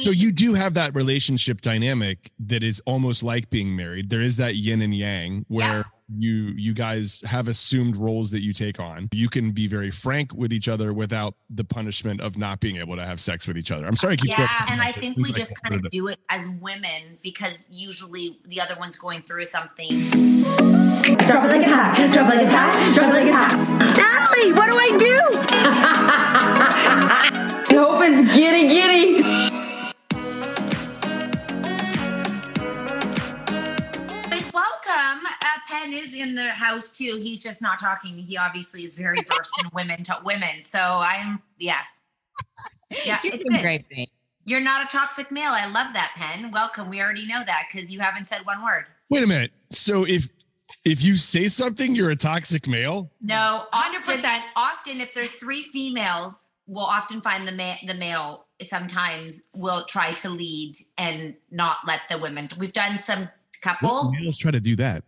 So you do have that relationship dynamic that is almost like being married. There is that yin and yang where you you guys have assumed roles that you take on. You can be very frank with each other without the punishment of not being able to have sex with each other. I'm sorry. I keep yeah, and I think we just kind of do it as women because usually the other one's going through something. Drop it like a hat. Drop it like a hat. Drop it like a hat. Natalie, what do I do? I hope it's giddy giddy. Penn is in the house too. He's just not talking. He obviously is very versed in women to women. So I'm yes. Yeah, You're it's doing great, babe. You're not a toxic male. I love that, Penn. Welcome. We already know that because you haven't said one word. Wait a minute. So if if you say something, you're a toxic male. No, 100%. Often, often if there's three females, we'll often find the ma- the male sometimes will try to lead and not let the women. We've done some couple. What males try to do that?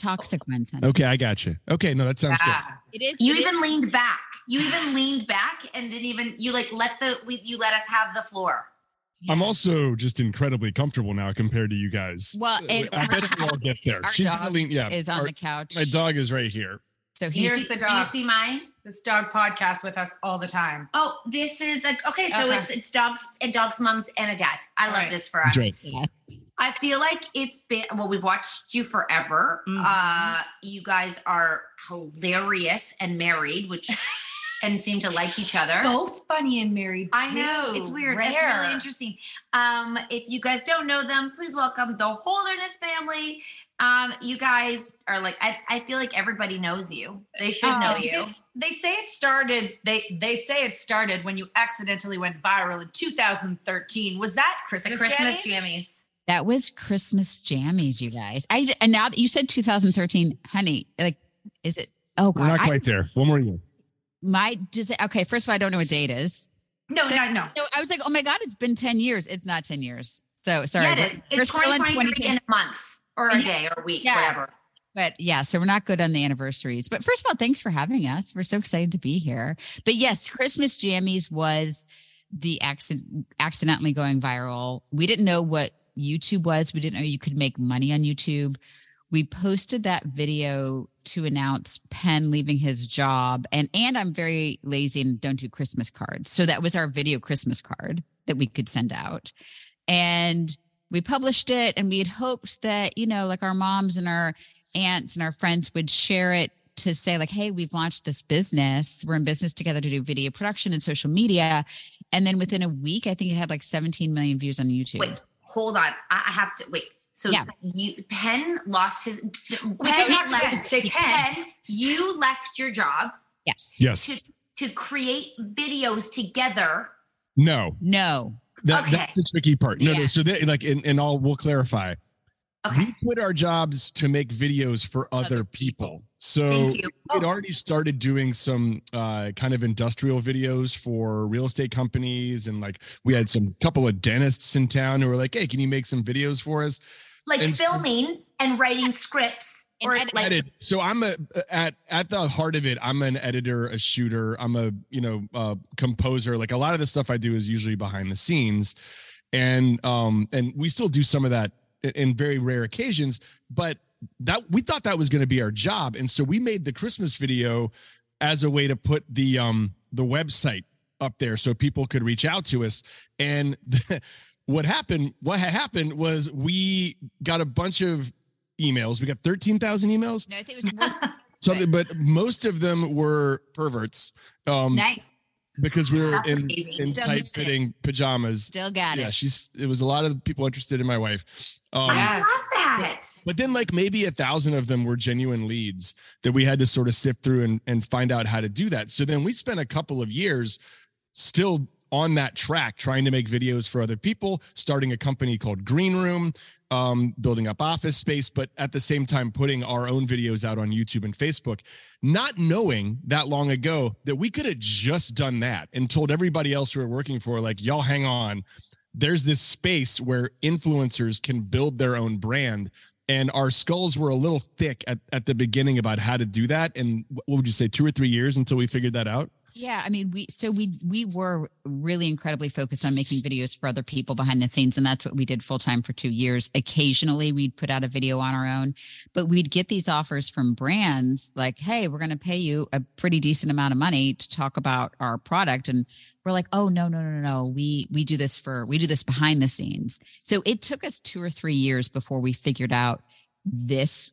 Toxic ones. honey. Okay, I got you. Okay, no, that sounds good. It is. You it is- even leaned back. You even leaned back and didn't even you like let the we, you let us have the floor. I'm also just incredibly comfortable now compared to you guys. Well, and I bet we'll all get there. Our She's dog gonna lean, yeah. is on our- the couch. my dog is right here. So Do you, he's see, the do you dog. see mine? This dog podcast with us all the time. Oh, this is a, okay. So Okay. it's it's dogs and dogs, moms, and a dad. I love Right. this for us. Yes. I feel like it's been well, we've watched you forever. Mhm. Uh you guys are hilarious and married, which and seem to like each other. Both funny and married. I know it's weird. Rare. It's really interesting. Um, if you guys don't know them, please welcome the Holderness family. Um, you guys are like I, I feel like everybody knows you. They should know Um, you. They, say it started. They they say it started when you accidentally went viral in 2013. Was that The Christmas? Christmas jammies. That was Christmas jammies, you guys. I and now that you said 2013, honey, like, is it? Oh We're God, not I- quite there. One more year. my does it, okay. First of all, I don't know what date is. No, So- no, no. No, I was like, oh my God, it's been 10 years. It's not 10 years. So sorry. yeah, it we're- is. we're It's in 2023 in a month or a Yeah. day or a week, Yeah. whatever. But yeah, so we're not good on the anniversaries. But first of all, thanks for having us. We're so excited to be here. But yes, Christmas Jammies was the accident accidentally going viral. We didn't know what YouTube was. We didn't know you could make money on YouTube. We posted that video to announce Penn leaving his job. And and I'm very lazy and don't do Christmas cards. So that was our video Christmas card that we could send out. And we published it and we had hoped that, you know, like our moms and our aunts and our friends would share it to say like hey we've launched this business we're in business together to do video production and social media and then within a week i think it had like 17 million views on youtube Wait, hold on. I I have to wait. So Yeah. you Penn lost his oh Penn can talk to left Penn. Say Penn. Penn, you left your job yes Yes. to to create videos together. No. no That, Okay. That's the tricky part. No, no. So they, like, and, and I'll we'll clarify. Okay. We quit our jobs to make videos for other, Other people. people. So Thank you. we'd already started doing some uh, kind of industrial videos for real estate companies, and like we had some couple of dentists in town who were like, "Hey, can you make some videos for us?" Like And so- filming and writing scripts or edit- like edit. So I'm a at at the heart of it. I'm an editor, a shooter. I'm a you know uh, composer. Like a lot of the stuff I do is usually behind the scenes, and um and we still do some of that i- in very rare occasions. But that we thought that was going to be our job, and so we made the Christmas video as a way to put the um the website up there so people could reach out to us and. What happened? What had happened was we got a bunch of emails. We got 13,000 emails no i think it was more something but most of them were perverts um Nice. Because we were That's in in tight fitting pajamas. Still got it. yeah she's it was a lot of people interested in my wife. Um I love that. but then like maybe a thousand of them were genuine leads that we had to sort of sift through and, and find out how to do that. So then we spent a couple of years still on that track trying to make videos for other people starting a company called green room um, building up office space but at the same time putting our own videos out on youtube and facebook not knowing that long ago that we could have just done that and told everybody else we were working for like y'all hang on. There's this space where influencers can build their own brand. And our skulls were a little thick at, at the beginning about how to do that. And what would you say two or three years until we figured that out Yeah, I mean, we so we we were really incredibly focused on making videos for other people behind the scenes, and that's what we did full time for two years. Occasionally, we'd put out a video on our own, but we'd get these offers from brands like, "Hey, we're going to pay you a pretty decent amount of money to talk about our product," and we're like, "Oh no, no, no, no! We we do this for we do this behind the scenes." So it took us two or three years before we figured out this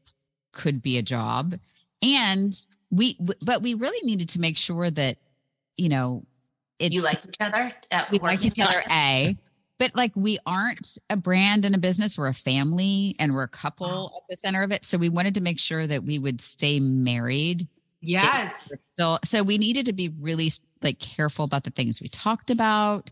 could be a job, and we but we really needed to make sure that you know it's you like each other. We like each other a but like we aren't a brand and a business we're a family and we're a couple at the center of it so we wanted to make sure that we would stay married Yes. Still, so we needed to be really like careful about the things we talked about.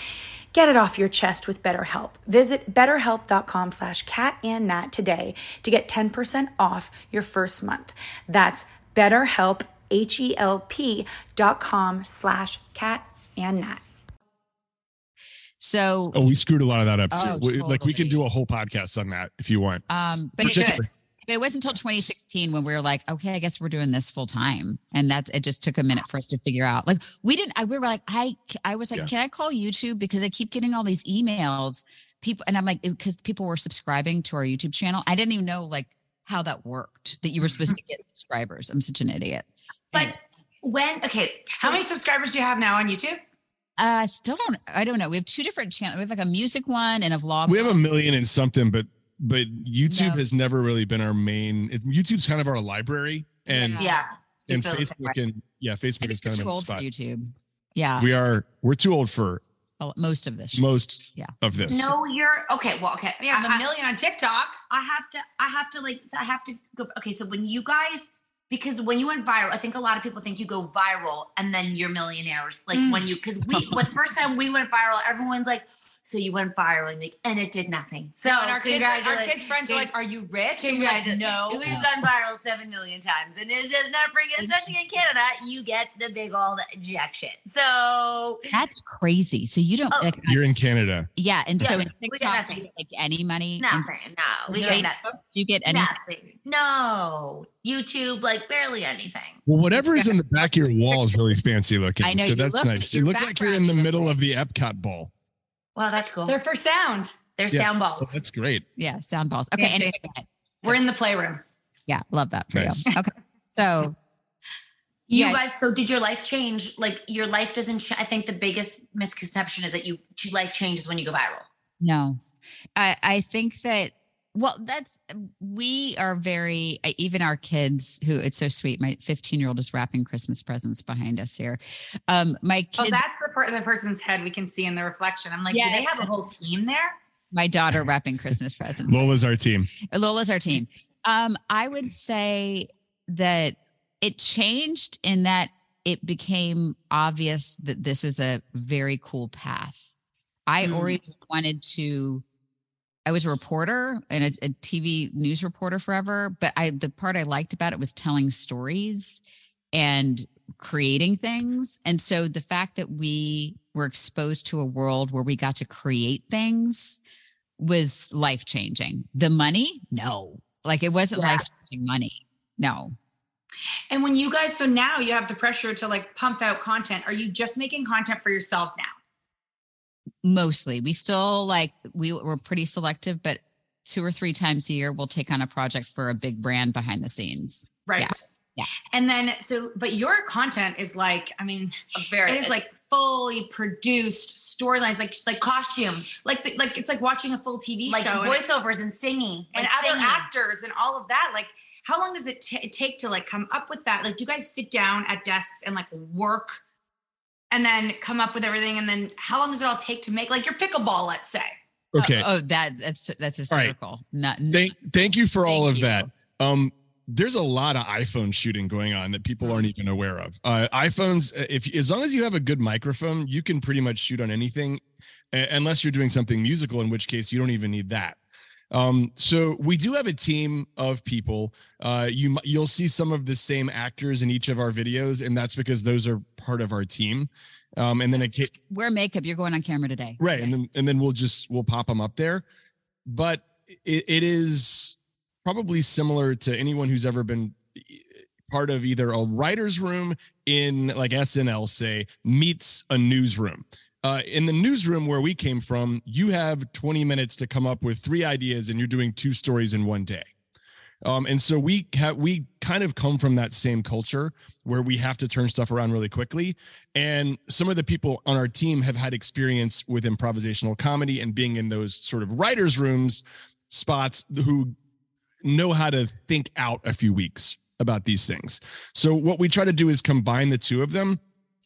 Get it off your chest with BetterHelp. Visit betterhelp.com slash catandnat today to get 10% off your first month. That's betterhelp, H-E-L-P dot com slash catandnat. So Oh, we screwed a lot of that up Oh, too. Like we can do a whole podcast on that if you want. Um, but it, Particularly- but it wasn't until 2016 when we were like, okay, I guess we're doing this full time, and that's it. Just took a minute for us to figure out. Like we didn't. I, we were like, I, I was like, Yeah. can I call YouTube because I keep getting all these emails, people, and I'm like, because people were subscribing to our YouTube channel. I didn't even know like how that worked. That you were supposed to get subscribers. I'm such an idiot. But when okay, How many subscribers do you have now on YouTube? Uh, still don't. I don't know. We have two different channels. We have like a music one and a vlog. We have a million and something, but but YouTube No. has never really been our main. It, YouTube's kind of our library, and Yeah. you and feel the same Facebook and yeah, Facebook is kind too of a old for spot. YouTube. Yeah, We are we're too old for Well, most of this. most Yeah. of this. No, you're okay. Well, okay. We have I- a I- million on TikTok. I have to, I have to like, I have to go. Okay, so when you guys, because when you went viral, I think a lot of people think you go viral and then you're millionaires. Like Mm. when you, because we, well, the first time we went viral, everyone's like, so you went viral and like, and it did nothing. So and our kids, our kids' friends are like, "Are you rich?" And we're like, Congratulations. no. We've gone viral seven million times, and it does not bring, especially in Canada, you get the big old ejection. So That's crazy. So you don't. Oh. Like, You're in Canada. yeah, and so Yeah, in we get TikTok, nothing. you get, like any money. in nothing. No, we get nothing. You get anything. Nothing. No. YouTube, like barely anything. Well, whatever is in the back of your wall is really fancy looking. I know, so that's look- nice. You your look like you're in the you look middle of the. Epcot ball. Wow, that's cool. They're for sound. They're Yeah. sound Oh, balls. that's great. Yeah, sound balls. Okay, Fancy. anyway, go ahead. We're in the playroom. Yeah, love that for Nice. you. Okay, so You Yeah. guys, so did your life change? Like your life doesn't. Ch- I think the biggest misconception is that you your life changes when you go viral. No, I I think that well, that's we are very even our kids who it's so sweet. My 15 year old is wrapping Christmas presents behind us here. Um, my Oh, that's the, per- the person's head we can see in the reflection. I'm like, do they have a whole team there? my daughter wrapping Christmas presents. Lola's our team. Lola's our team. Um, I would say that it changed in that it became obvious that this was a very cool path. I Mm. always wanted to. I was a reporter and a, a TV news reporter forever, but I the part I liked about it was telling stories and creating things. And so the fact that we were exposed to a world where we got to create things was life changing. The money, no, like it wasn't Yeah. life changing money. No, And when you guys, so now you have the pressure to like pump out content. Are you just making content for yourselves now? Mostly we still like we we're pretty selective, but two or three times a year we'll take on a project for a big brand behind the scenes. Right. Yeah. Yeah. And then, so, but your content is like, I mean, very it is like fully produced storylines, like like costumes, like the, like it's like watching a full TV like show and, voiceovers and singing, and like other singing. actors and all of that. Like, how long does it ta take to like come up with that? Like, do you guys sit down at desks and like work, and then come up with everything? And then, how long does it all take to make like your pickleball? Let's say. Okay. Oh, oh, that that's that's All right. hysterical. Not Thank thank you for all Thank of you. that. Um, there's a lot of iPhone shooting going on that people aren't even aware of. Uh, iPhones, uh, if as long as you have a good microphone, you can pretty much shoot on anything, uh, unless you're doing something musical, in which case you don't even need that. Um, so we do have a team of people. Uh, you you'll see some of the same actors in each of our videos, and that's because those are part of our team. Um, and then it wear makeup. You're going on camera today. right and then and then we'll just we'll pop them up there but it, it is probably similar to anyone who's ever been part of either a writer's room in like snl say meets a newsroom uh, in the newsroom where we came from you have 20 minutes to come up with three ideas and you're doing two stories in one day um, and so we have we kind of come from that same culture where we have to turn stuff around really quickly. And some of the people on our team have had experience with improvisational comedy and being in those sort of writers' rooms spots who know how to think out a few weeks about these things. So what we try to do is combine the two of them.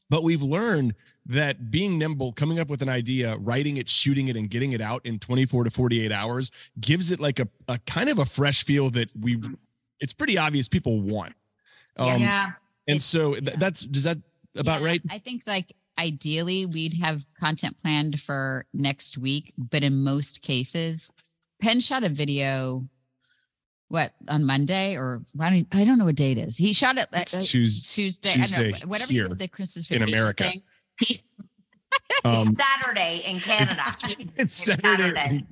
But we've learned that being nimble, coming up with an idea, writing it, shooting it, and getting it out in 24 to 48 hours gives it like a, a kind of a fresh feel that we it's pretty obvious people want. Um, yeah. And It's- so th- that's does that about Yeah, right? I think like ideally we'd have content planned for next week, but in most cases, Penn shot a video. What on Monday or I don't, I don't know what date it is. He shot it uh, It's uh, Tues- Tuesday. I don't Tuesday know whatever here you did the Christmas in America. Thing. He, Um, Saturday in Canada. it's Saturday.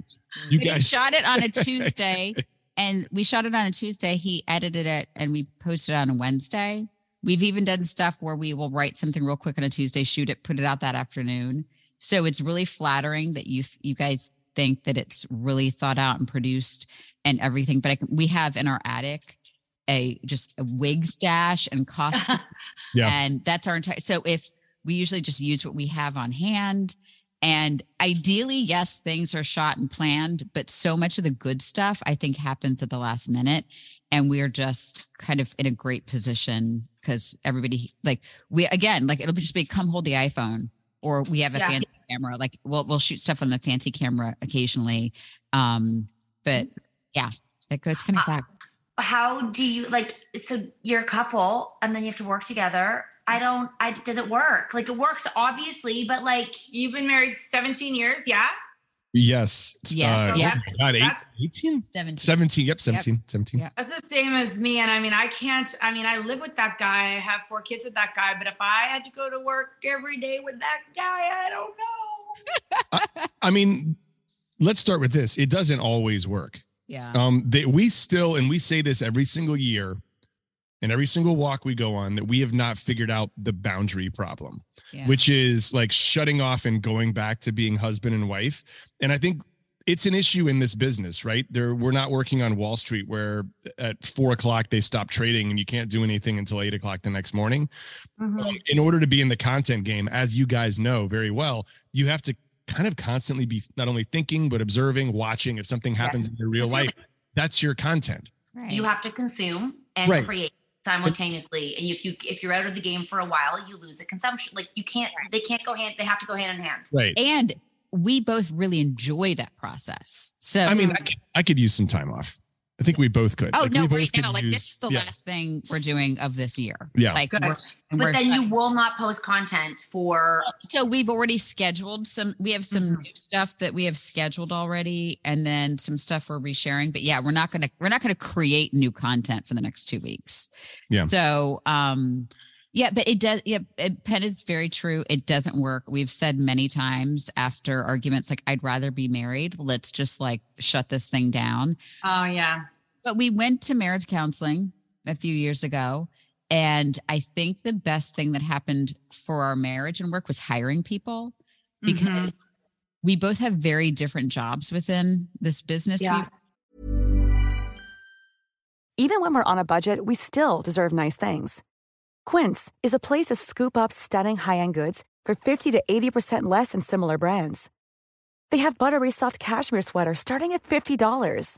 You he guys shot it on a Tuesday, and we shot it on a Tuesday. He edited it and we posted it on a Wednesday. We've even done stuff where we will write something real quick on a Tuesday, shoot it, put it out that afternoon. So it's really flattering that you you guys think that it's really thought out and produced and everything. But I can, we have in our attic a just a wig stash and costume, Yeah. and that's our entire. So if we usually just use what we have on hand. And ideally, yes, things are shot and planned, but so much of the good stuff I think happens at the last minute. And we're just kind of in a great position because everybody, like, we again, like, it'll just be come hold the iPhone or we have a Yeah. fancy camera. Like, we'll, we'll shoot stuff on the fancy camera occasionally. Um, but yeah, that goes kind of back. How do you like? So you're a couple, and then you have to work together. I don't. I does it work? Like it works, obviously, but like you've been married 17 years, yeah? Yes. Yes. Uh, Yep. oh my God, eight, That's- 18? 17. 17. Yep. 17. 17. That's the same as me. And I mean, I can't, I mean, I live with that guy. I have four kids with that guy. But if I had to go to work every day with that guy, I don't know. I mean, let's start with this. It doesn't always work. Yeah. Um, they, we still, and we say this every single year, and every single walk we go on, that we have not figured out the boundary problem, Yeah. which is like shutting off and going back to being husband and wife. And I think it's an issue in this business, right? There, we're not working on Wall Street where at four o'clock they stop trading and you can't do anything until eight o'clock the next morning. Um, in order to be in the content game, as you guys know very well, you have to kind of constantly be not only thinking but observing, watching. If something happens in your real life, that's your content. you have to consume and Right. create simultaneously. And if you if you're out of the game for a while, you lose the consumption. Like you can't. They can't go hand. They have to go hand in hand. Right. And we both really enjoy that process. So I mean, I could, I could use some time off. I think we both could. Oh Like, no, we both right could now, like this is the yeah. last thing we're doing of this year. Yeah. Like we're, and we're- But then you will not post content for. so we've already scheduled some we have some Mm-hmm. new stuff that we have scheduled already and then some stuff we're resharing. But yeah, we're not gonna we're not gonna create new content for the next two weeks. Yeah. So um yeah, but it does yeah, it, Penn is very true. It doesn't work. We've said many times after arguments like I'd rather be married. Let's just like shut this thing down. Oh, yeah. But we went to marriage counseling a few years ago. And I think the best thing that happened for our marriage and work was hiring people because Mhm. we both have very different jobs within this business. Yeah. Even when we're on a budget, we still deserve nice things. Quince is a place to scoop up stunning high-end goods for 50 to 80% less than similar brands. They have buttery soft cashmere sweaters starting at $50,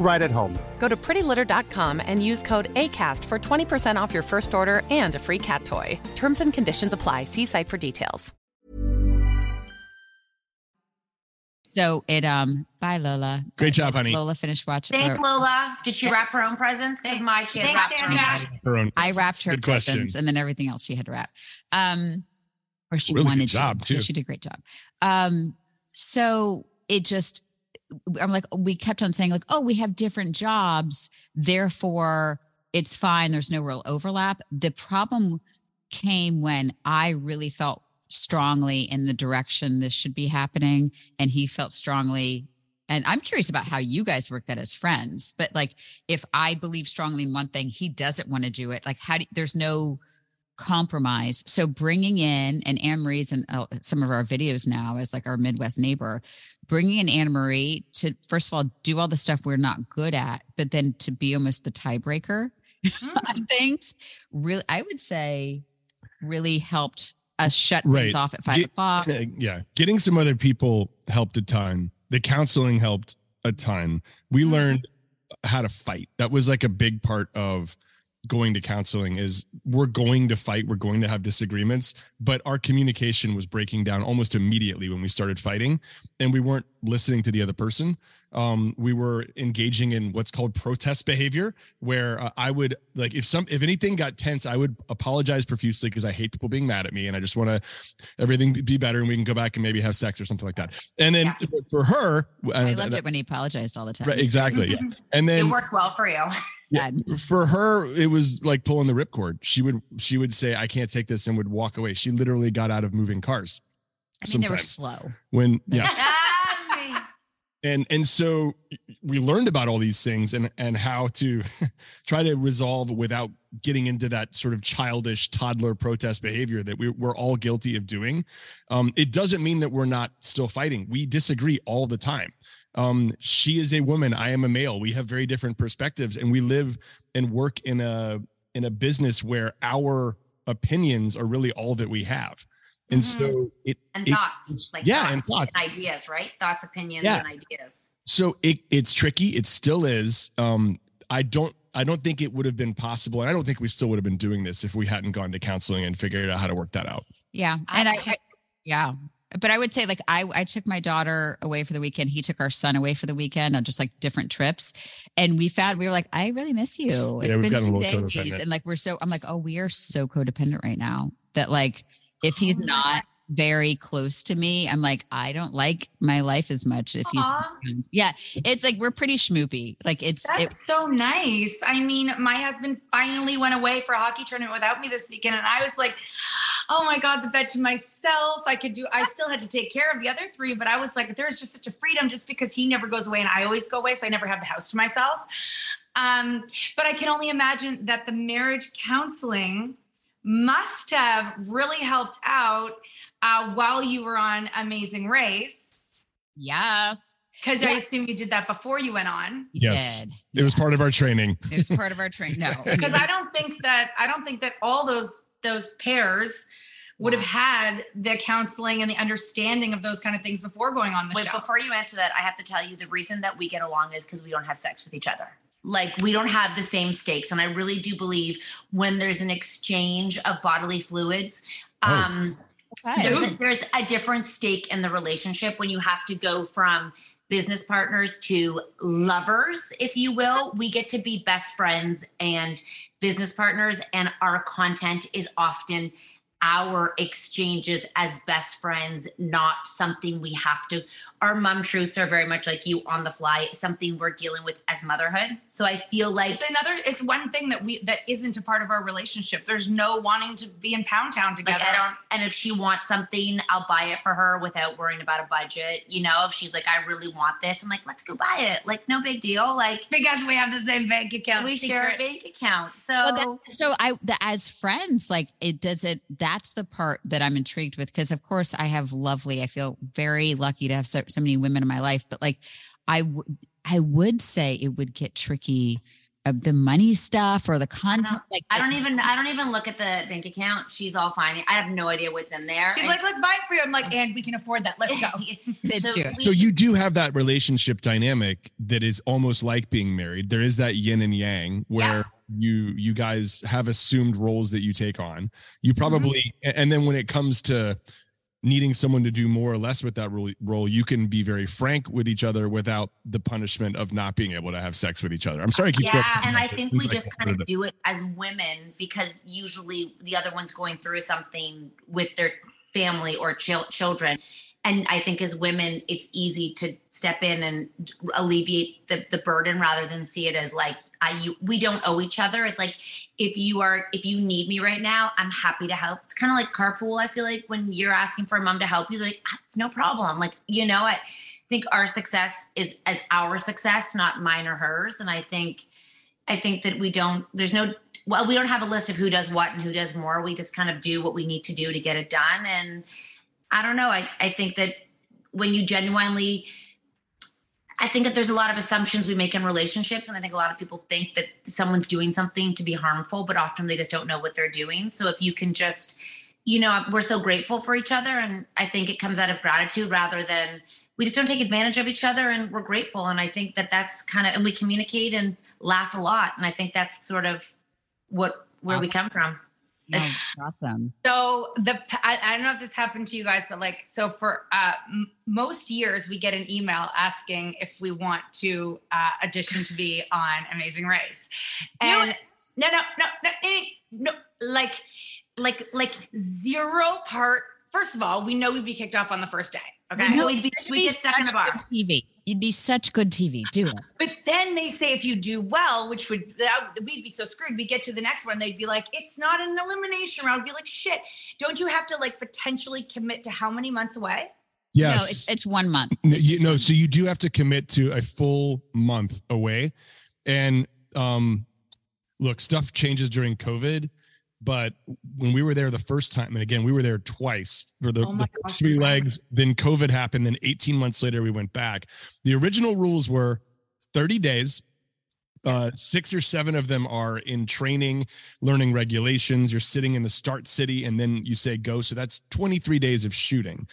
right at home. Go to prettylitter.com and use code ACAST for 20% off your first order and a free cat toy. Terms and conditions apply. See site for details. So it um bye Lola. Great job, honey. Lola finished watching. Thanks, or- Lola. Did she wrap her own presents? Because my kid Thanks, wrapped Sandra. Her own I wrapped her Good question. presents and then everything else she had to wrap. Um, or she Really good wanted job, to. Yeah, too. she did a great job. Um, so it just, I'm like, we kept on saying like, oh, we have different jobs, therefore it's fine. There's no real overlap. The problem came when I really felt strongly in the direction this should be happening, and he felt strongly. And I'm curious about how you guys work that as friends. But like, if I believe strongly in one thing, he doesn't want to do it. Like, how do there's no compromise. So bringing in and Anne Marie's in uh, some of our videos now as like our Midwest neighbor, bringing in Anne Marie to first of all do all the stuff we're not good at, but then to be almost the tiebreaker on things. Really, I would say, really helped us shut things off at five Get- o'clock. Yeah. Getting some other people helped a ton. The counseling helped a ton. We Mm-hmm. learned how to fight. That was like a big part of going to counseling is we're going to fight, we're going to have disagreements, but our communication was breaking down almost immediately when we started fighting and we weren't listening to the other person. Um, we were engaging in what's called protest behavior where uh, I would like if some if anything got tense, I would apologize profusely because I hate people being mad at me and I just want to everything be better and we can go back and maybe have sex or something like that. And then for her, I loved it when he apologized all the time. Right, exactly. Yeah. And then it worked well for you. yeah, for her, it was like pulling the ripcord. She would she would say, "I can't take this," and would walk away. She literally got out of moving cars. I mean, they were slow. When yeah, and and so we learned about all these things and and how to try to resolve without getting into that sort of childish toddler protest behavior that we, we're all guilty of doing um, it doesn't mean that we're not still fighting we disagree all the time um, she is a woman i am a male we have very different perspectives and we live and work in a in a business where our opinions are really all that we have and so it and it- thoughts, like yeah thoughts and thoughts ideas, right? Thoughts, opinions, Yeah. and ideas. so it it's tricky it still is um i don't i don't think it would have been possible and i don't think we still would have been doing this if we hadn't gone to counseling and figured out how to work that out Yeah. And I, I yeah. But I would say like I I took my daughter away for the weekend. He took our son away for the weekend on just like different trips. And we found we were like, I really miss you. It's Yeah, we've been gotten a two little days. And like we're so I'm like, oh, we are so codependent right now that like if he's oh not very close to me, I'm like, I don't like my life as much if Aw. yeah. It's like we're pretty schmoopy. Like it's That's it, so nice. I mean, my husband finally went away for a hockey tournament without me this weekend, and I was like, "Oh my god, the bed to myself." I could do. I still had to take care of the other three, but I was like, "There's just such a freedom, just because he never goes away and I always go away, so I never have the house to myself." Um, but I can only imagine that the marriage counseling must have really helped out uh, while you were on Amazing Race. Yes. Because I assume you did that before you went on. yes it was part of our training it was part of our training. No. because I don't think that I don't think that all those those pairs would have had the counseling and the understanding of those kind of things before going on the Wait, show. before you answer that, I have to tell you the reason that we get along is because we don't have sex with each other. Like we don't have the same stakes, and I really do believe when there's an exchange of bodily fluids, Oh. um, Okay. There's, a, there's a different stake in the relationship when you have to go from business partners to lovers, if you will. We get to be best friends and business partners, and our content is often our exchanges as best friends, not something we have to. Our mom truths are very much like you on the fly, something we're dealing with as motherhood. So I feel like it's another it's one thing that we that isn't a part of our relationship. There's no wanting to be in Pound Town together. Like I don't, and if she wants something, I'll buy it for her without worrying about a budget. You know, if she's like, I really want this, I'm like, let's go buy it. Like, no big deal. Like because we have the same bank account. We share a bank account. So Well, so I the, as friends, like it does it. That's the part that I'm intrigued with because, of course, I have lovely. I feel very lucky to have so, so many women in my life, but like I would, I would say it would get tricky of the money stuff or the content. Like I don't even, I don't even look at the bank account. She's all fine. I have no idea what's in there. She's And- like, let's buy it for you. I'm like, and we can afford that. Let's go. Let's So do it. so you do have that relationship dynamic that is almost like being married there is that yin and yang where you you guys have assumed roles that you take on you mm-hmm. probably and then when it comes to needing someone to do more or less with that role, you can be very frank with each other without the punishment of not being able to have sex with each other i'm sorry yeah, and I think we like just kind of do it as women because usually the other one's going through something with their family or chil- children. And I think as women, it's easy to step in and alleviate the, the burden rather than see it as like I you we don't owe each other. It's like if you are if you need me right now, I'm happy to help. It's kind of like carpool. I feel like when you're asking for a mom to help you, like "Ah, it's no problem. Like you know, I think our success is as our success, not mine or hers. And I think I think that we don't, there's no, well, we don't have a list of who does what and who does more. We just kind of do what we need to do to get it done. And I don't know. I, I think that when you genuinely, I think that there's a lot of assumptions we make in relationships. And I think a lot of people think that someone's doing something to be harmful, but often they just don't know what they're doing. So if you can just you know, we're so grateful for each other. And I think it comes out of gratitude rather than we just don't take advantage of each other and we're grateful. And I think that that's kind of, and we communicate and laugh a lot. And I think that's sort of what, where we come from. awesome. So the I, I don't know if this happened to you guys, but like so for uh, m- most years we get an email asking if we want to uh, audition to be on Amazing Race, and no, no, no, no, eh, no, like, like, like zero part. First of all, we know we'd be kicked off on the first day. Okay, You know, we'd be, you'd be get stuck in a bar. TV. You'd be such good TV. Do it. But then they say if you do well, which would that, we'd be so screwed. We get to the next one, they'd be like, "It's not an elimination round." I'd be like, "Shit! Don't you have to like potentially commit to how many months away?" No, Yes. it's, it's one month. N- you know, so you do have to commit to a full month away. And um look, stuff changes during COVID, but when we were there the first time, and again, we were there twice for the, Oh the gosh, three legs, then COVID happened, then 18 months later we went back. The original rules were 30 days. Uh, six or seven of them are in training, learning regulations. You're sitting in the start city, and then you say go. So that's 23 days of shooting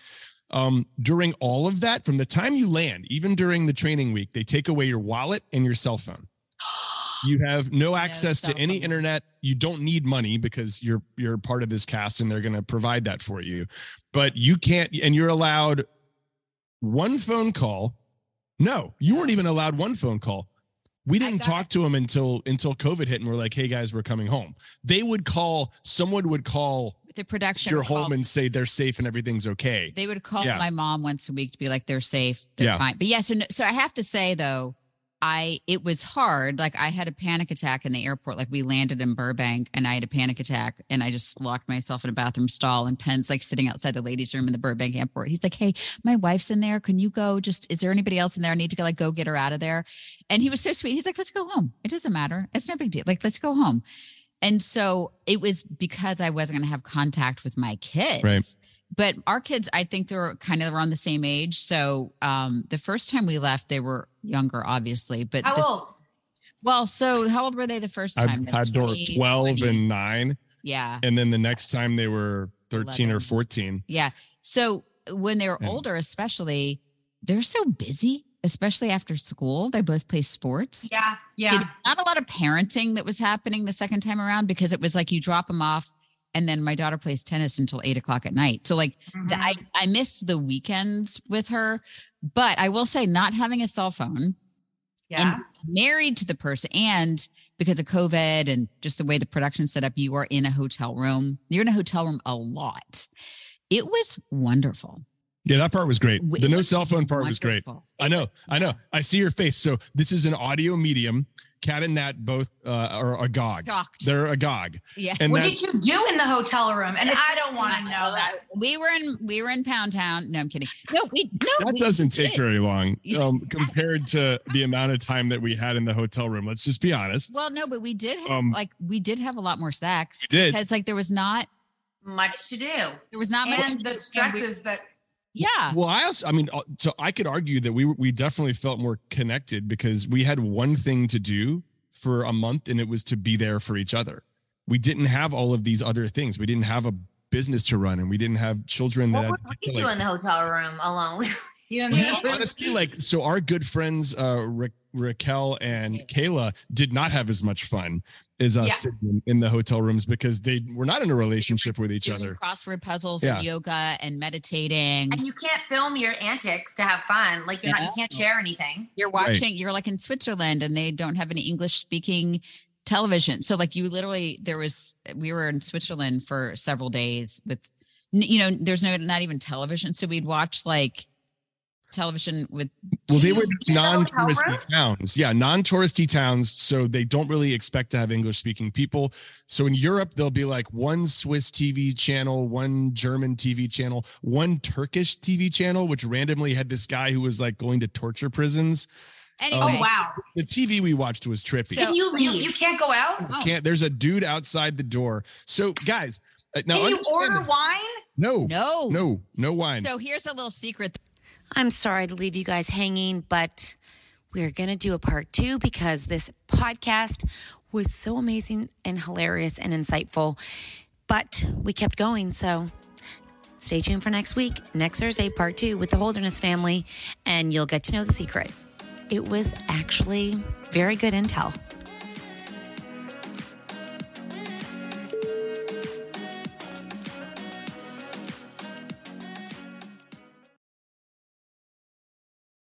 um, during all of that, from the time you land, even during the training week, they take away your wallet and your cell phone. You have no access to any phone. internet. You don't need money because you're you're part of this cast and they're going to provide that for you. But you can't, and you're allowed one phone call. No, you weren't even allowed one phone call. We didn't talk to them until until COVID hit, and we're like, "Hey guys, we're coming home." They would call. Someone would call The production. your would call- home and say they're safe and everything's okay. They would call Yeah. my mom once a week to be like, they're safe, they're Yeah. fine. But yeah, so so I have to say though, I it was hard. Like I had a panic attack in the airport. Like we landed in Burbank and I had a panic attack and I just locked myself in a bathroom stall and Penn's like sitting outside the ladies' room in the Burbank airport. He's like, Hey, my wife's in there. Can you go? Just is there anybody else in there? I need to go like go get her out of there. And he was so sweet. He's like, Let's go home. It doesn't matter. It's no big deal. Like, let's go home. And so it was because I wasn't gonna have contact with my kids Right. But our kids i think they're kind of around the same age. So um the first time we left they were younger obviously but How this- old? well so how old were they the first time? I've The had door 20, 12 20? and 9 yeah. And then the next time they were 13 or 14 yeah. So when they were Yeah. older especially they're so busy especially after school. They both play sports. Yeah, yeah. It- not a lot of parenting that was happening the second time around because it was like you drop them off and then my daughter plays tennis until eight o'clock at night. So like I, Mm-hmm. I missed the weekends with her, but I will say not having a cell phone Yeah. and married to the person and because of COVID and just the way the production set up, you are in a hotel room. You're in a hotel room a lot. It was wonderful. yeah that part was great W- the it no cell phone part was great wonderful. i know i know i see your face so this is an audio medium cat and nat both uh, are agog Shocked. they're agog Yeah. and what that, did you do in the hotel room? And I don't want to know that. We were in we were in Pound Town. No, I'm kidding. No, we no. that we doesn't take very long um, compared to the amount of time that we had in the hotel room let's just be honest Well, no, but we did have, Um, like we did have a lot more sex. We did. because like there was not Much to do. there was not much And the stresses that Yeah. Well, I also, I mean, uh, so I could argue that we we definitely felt more connected because we had one thing to do for a month, and it was to be there for each other. We didn't have all of these other things. We didn't have a business to run, and we didn't have children that. What would we do in the hotel room alone? you know what I mean? honestly, like, so our good friends uh, Ra- Raquel and Cayla did not have as much fun as us Yeah. sitting in the hotel rooms because they were not in a relationship with each other. crossword puzzles Yeah. and yoga and meditating. and you can't film your antics to have fun. Like you're not, you can't share anything. You're Right. watching, you're like in Switzerland and they don't have any English speaking television. So like you literally there was we were in Switzerland for several days with you know, there's no not even television. So we'd watch like television with Well, they were just in the hotel room? non-touristy towns. Yeah, non-touristy towns. So they don't really expect to have English-speaking people. So in Europe, there'll be like one Swiss TV channel, one German TV channel, one Turkish TV channel, which randomly had this guy who was like going to torture prisons. anyway. Oh wow. The TV we watched was trippy. So- Can you, you you can't go out? Oh. Can't. There's a dude outside the door. So guys, uh, now Can you order wine? No, No. no, no wine. So here's a little secret. I'm sorry to leave you guys hanging, but we're going to do a part two because this podcast was so amazing and hilarious and insightful. But we kept going. So stay tuned for next week, next Thursday, part two with the Holderness family, and you'll get to know the secret. It was actually very good intel.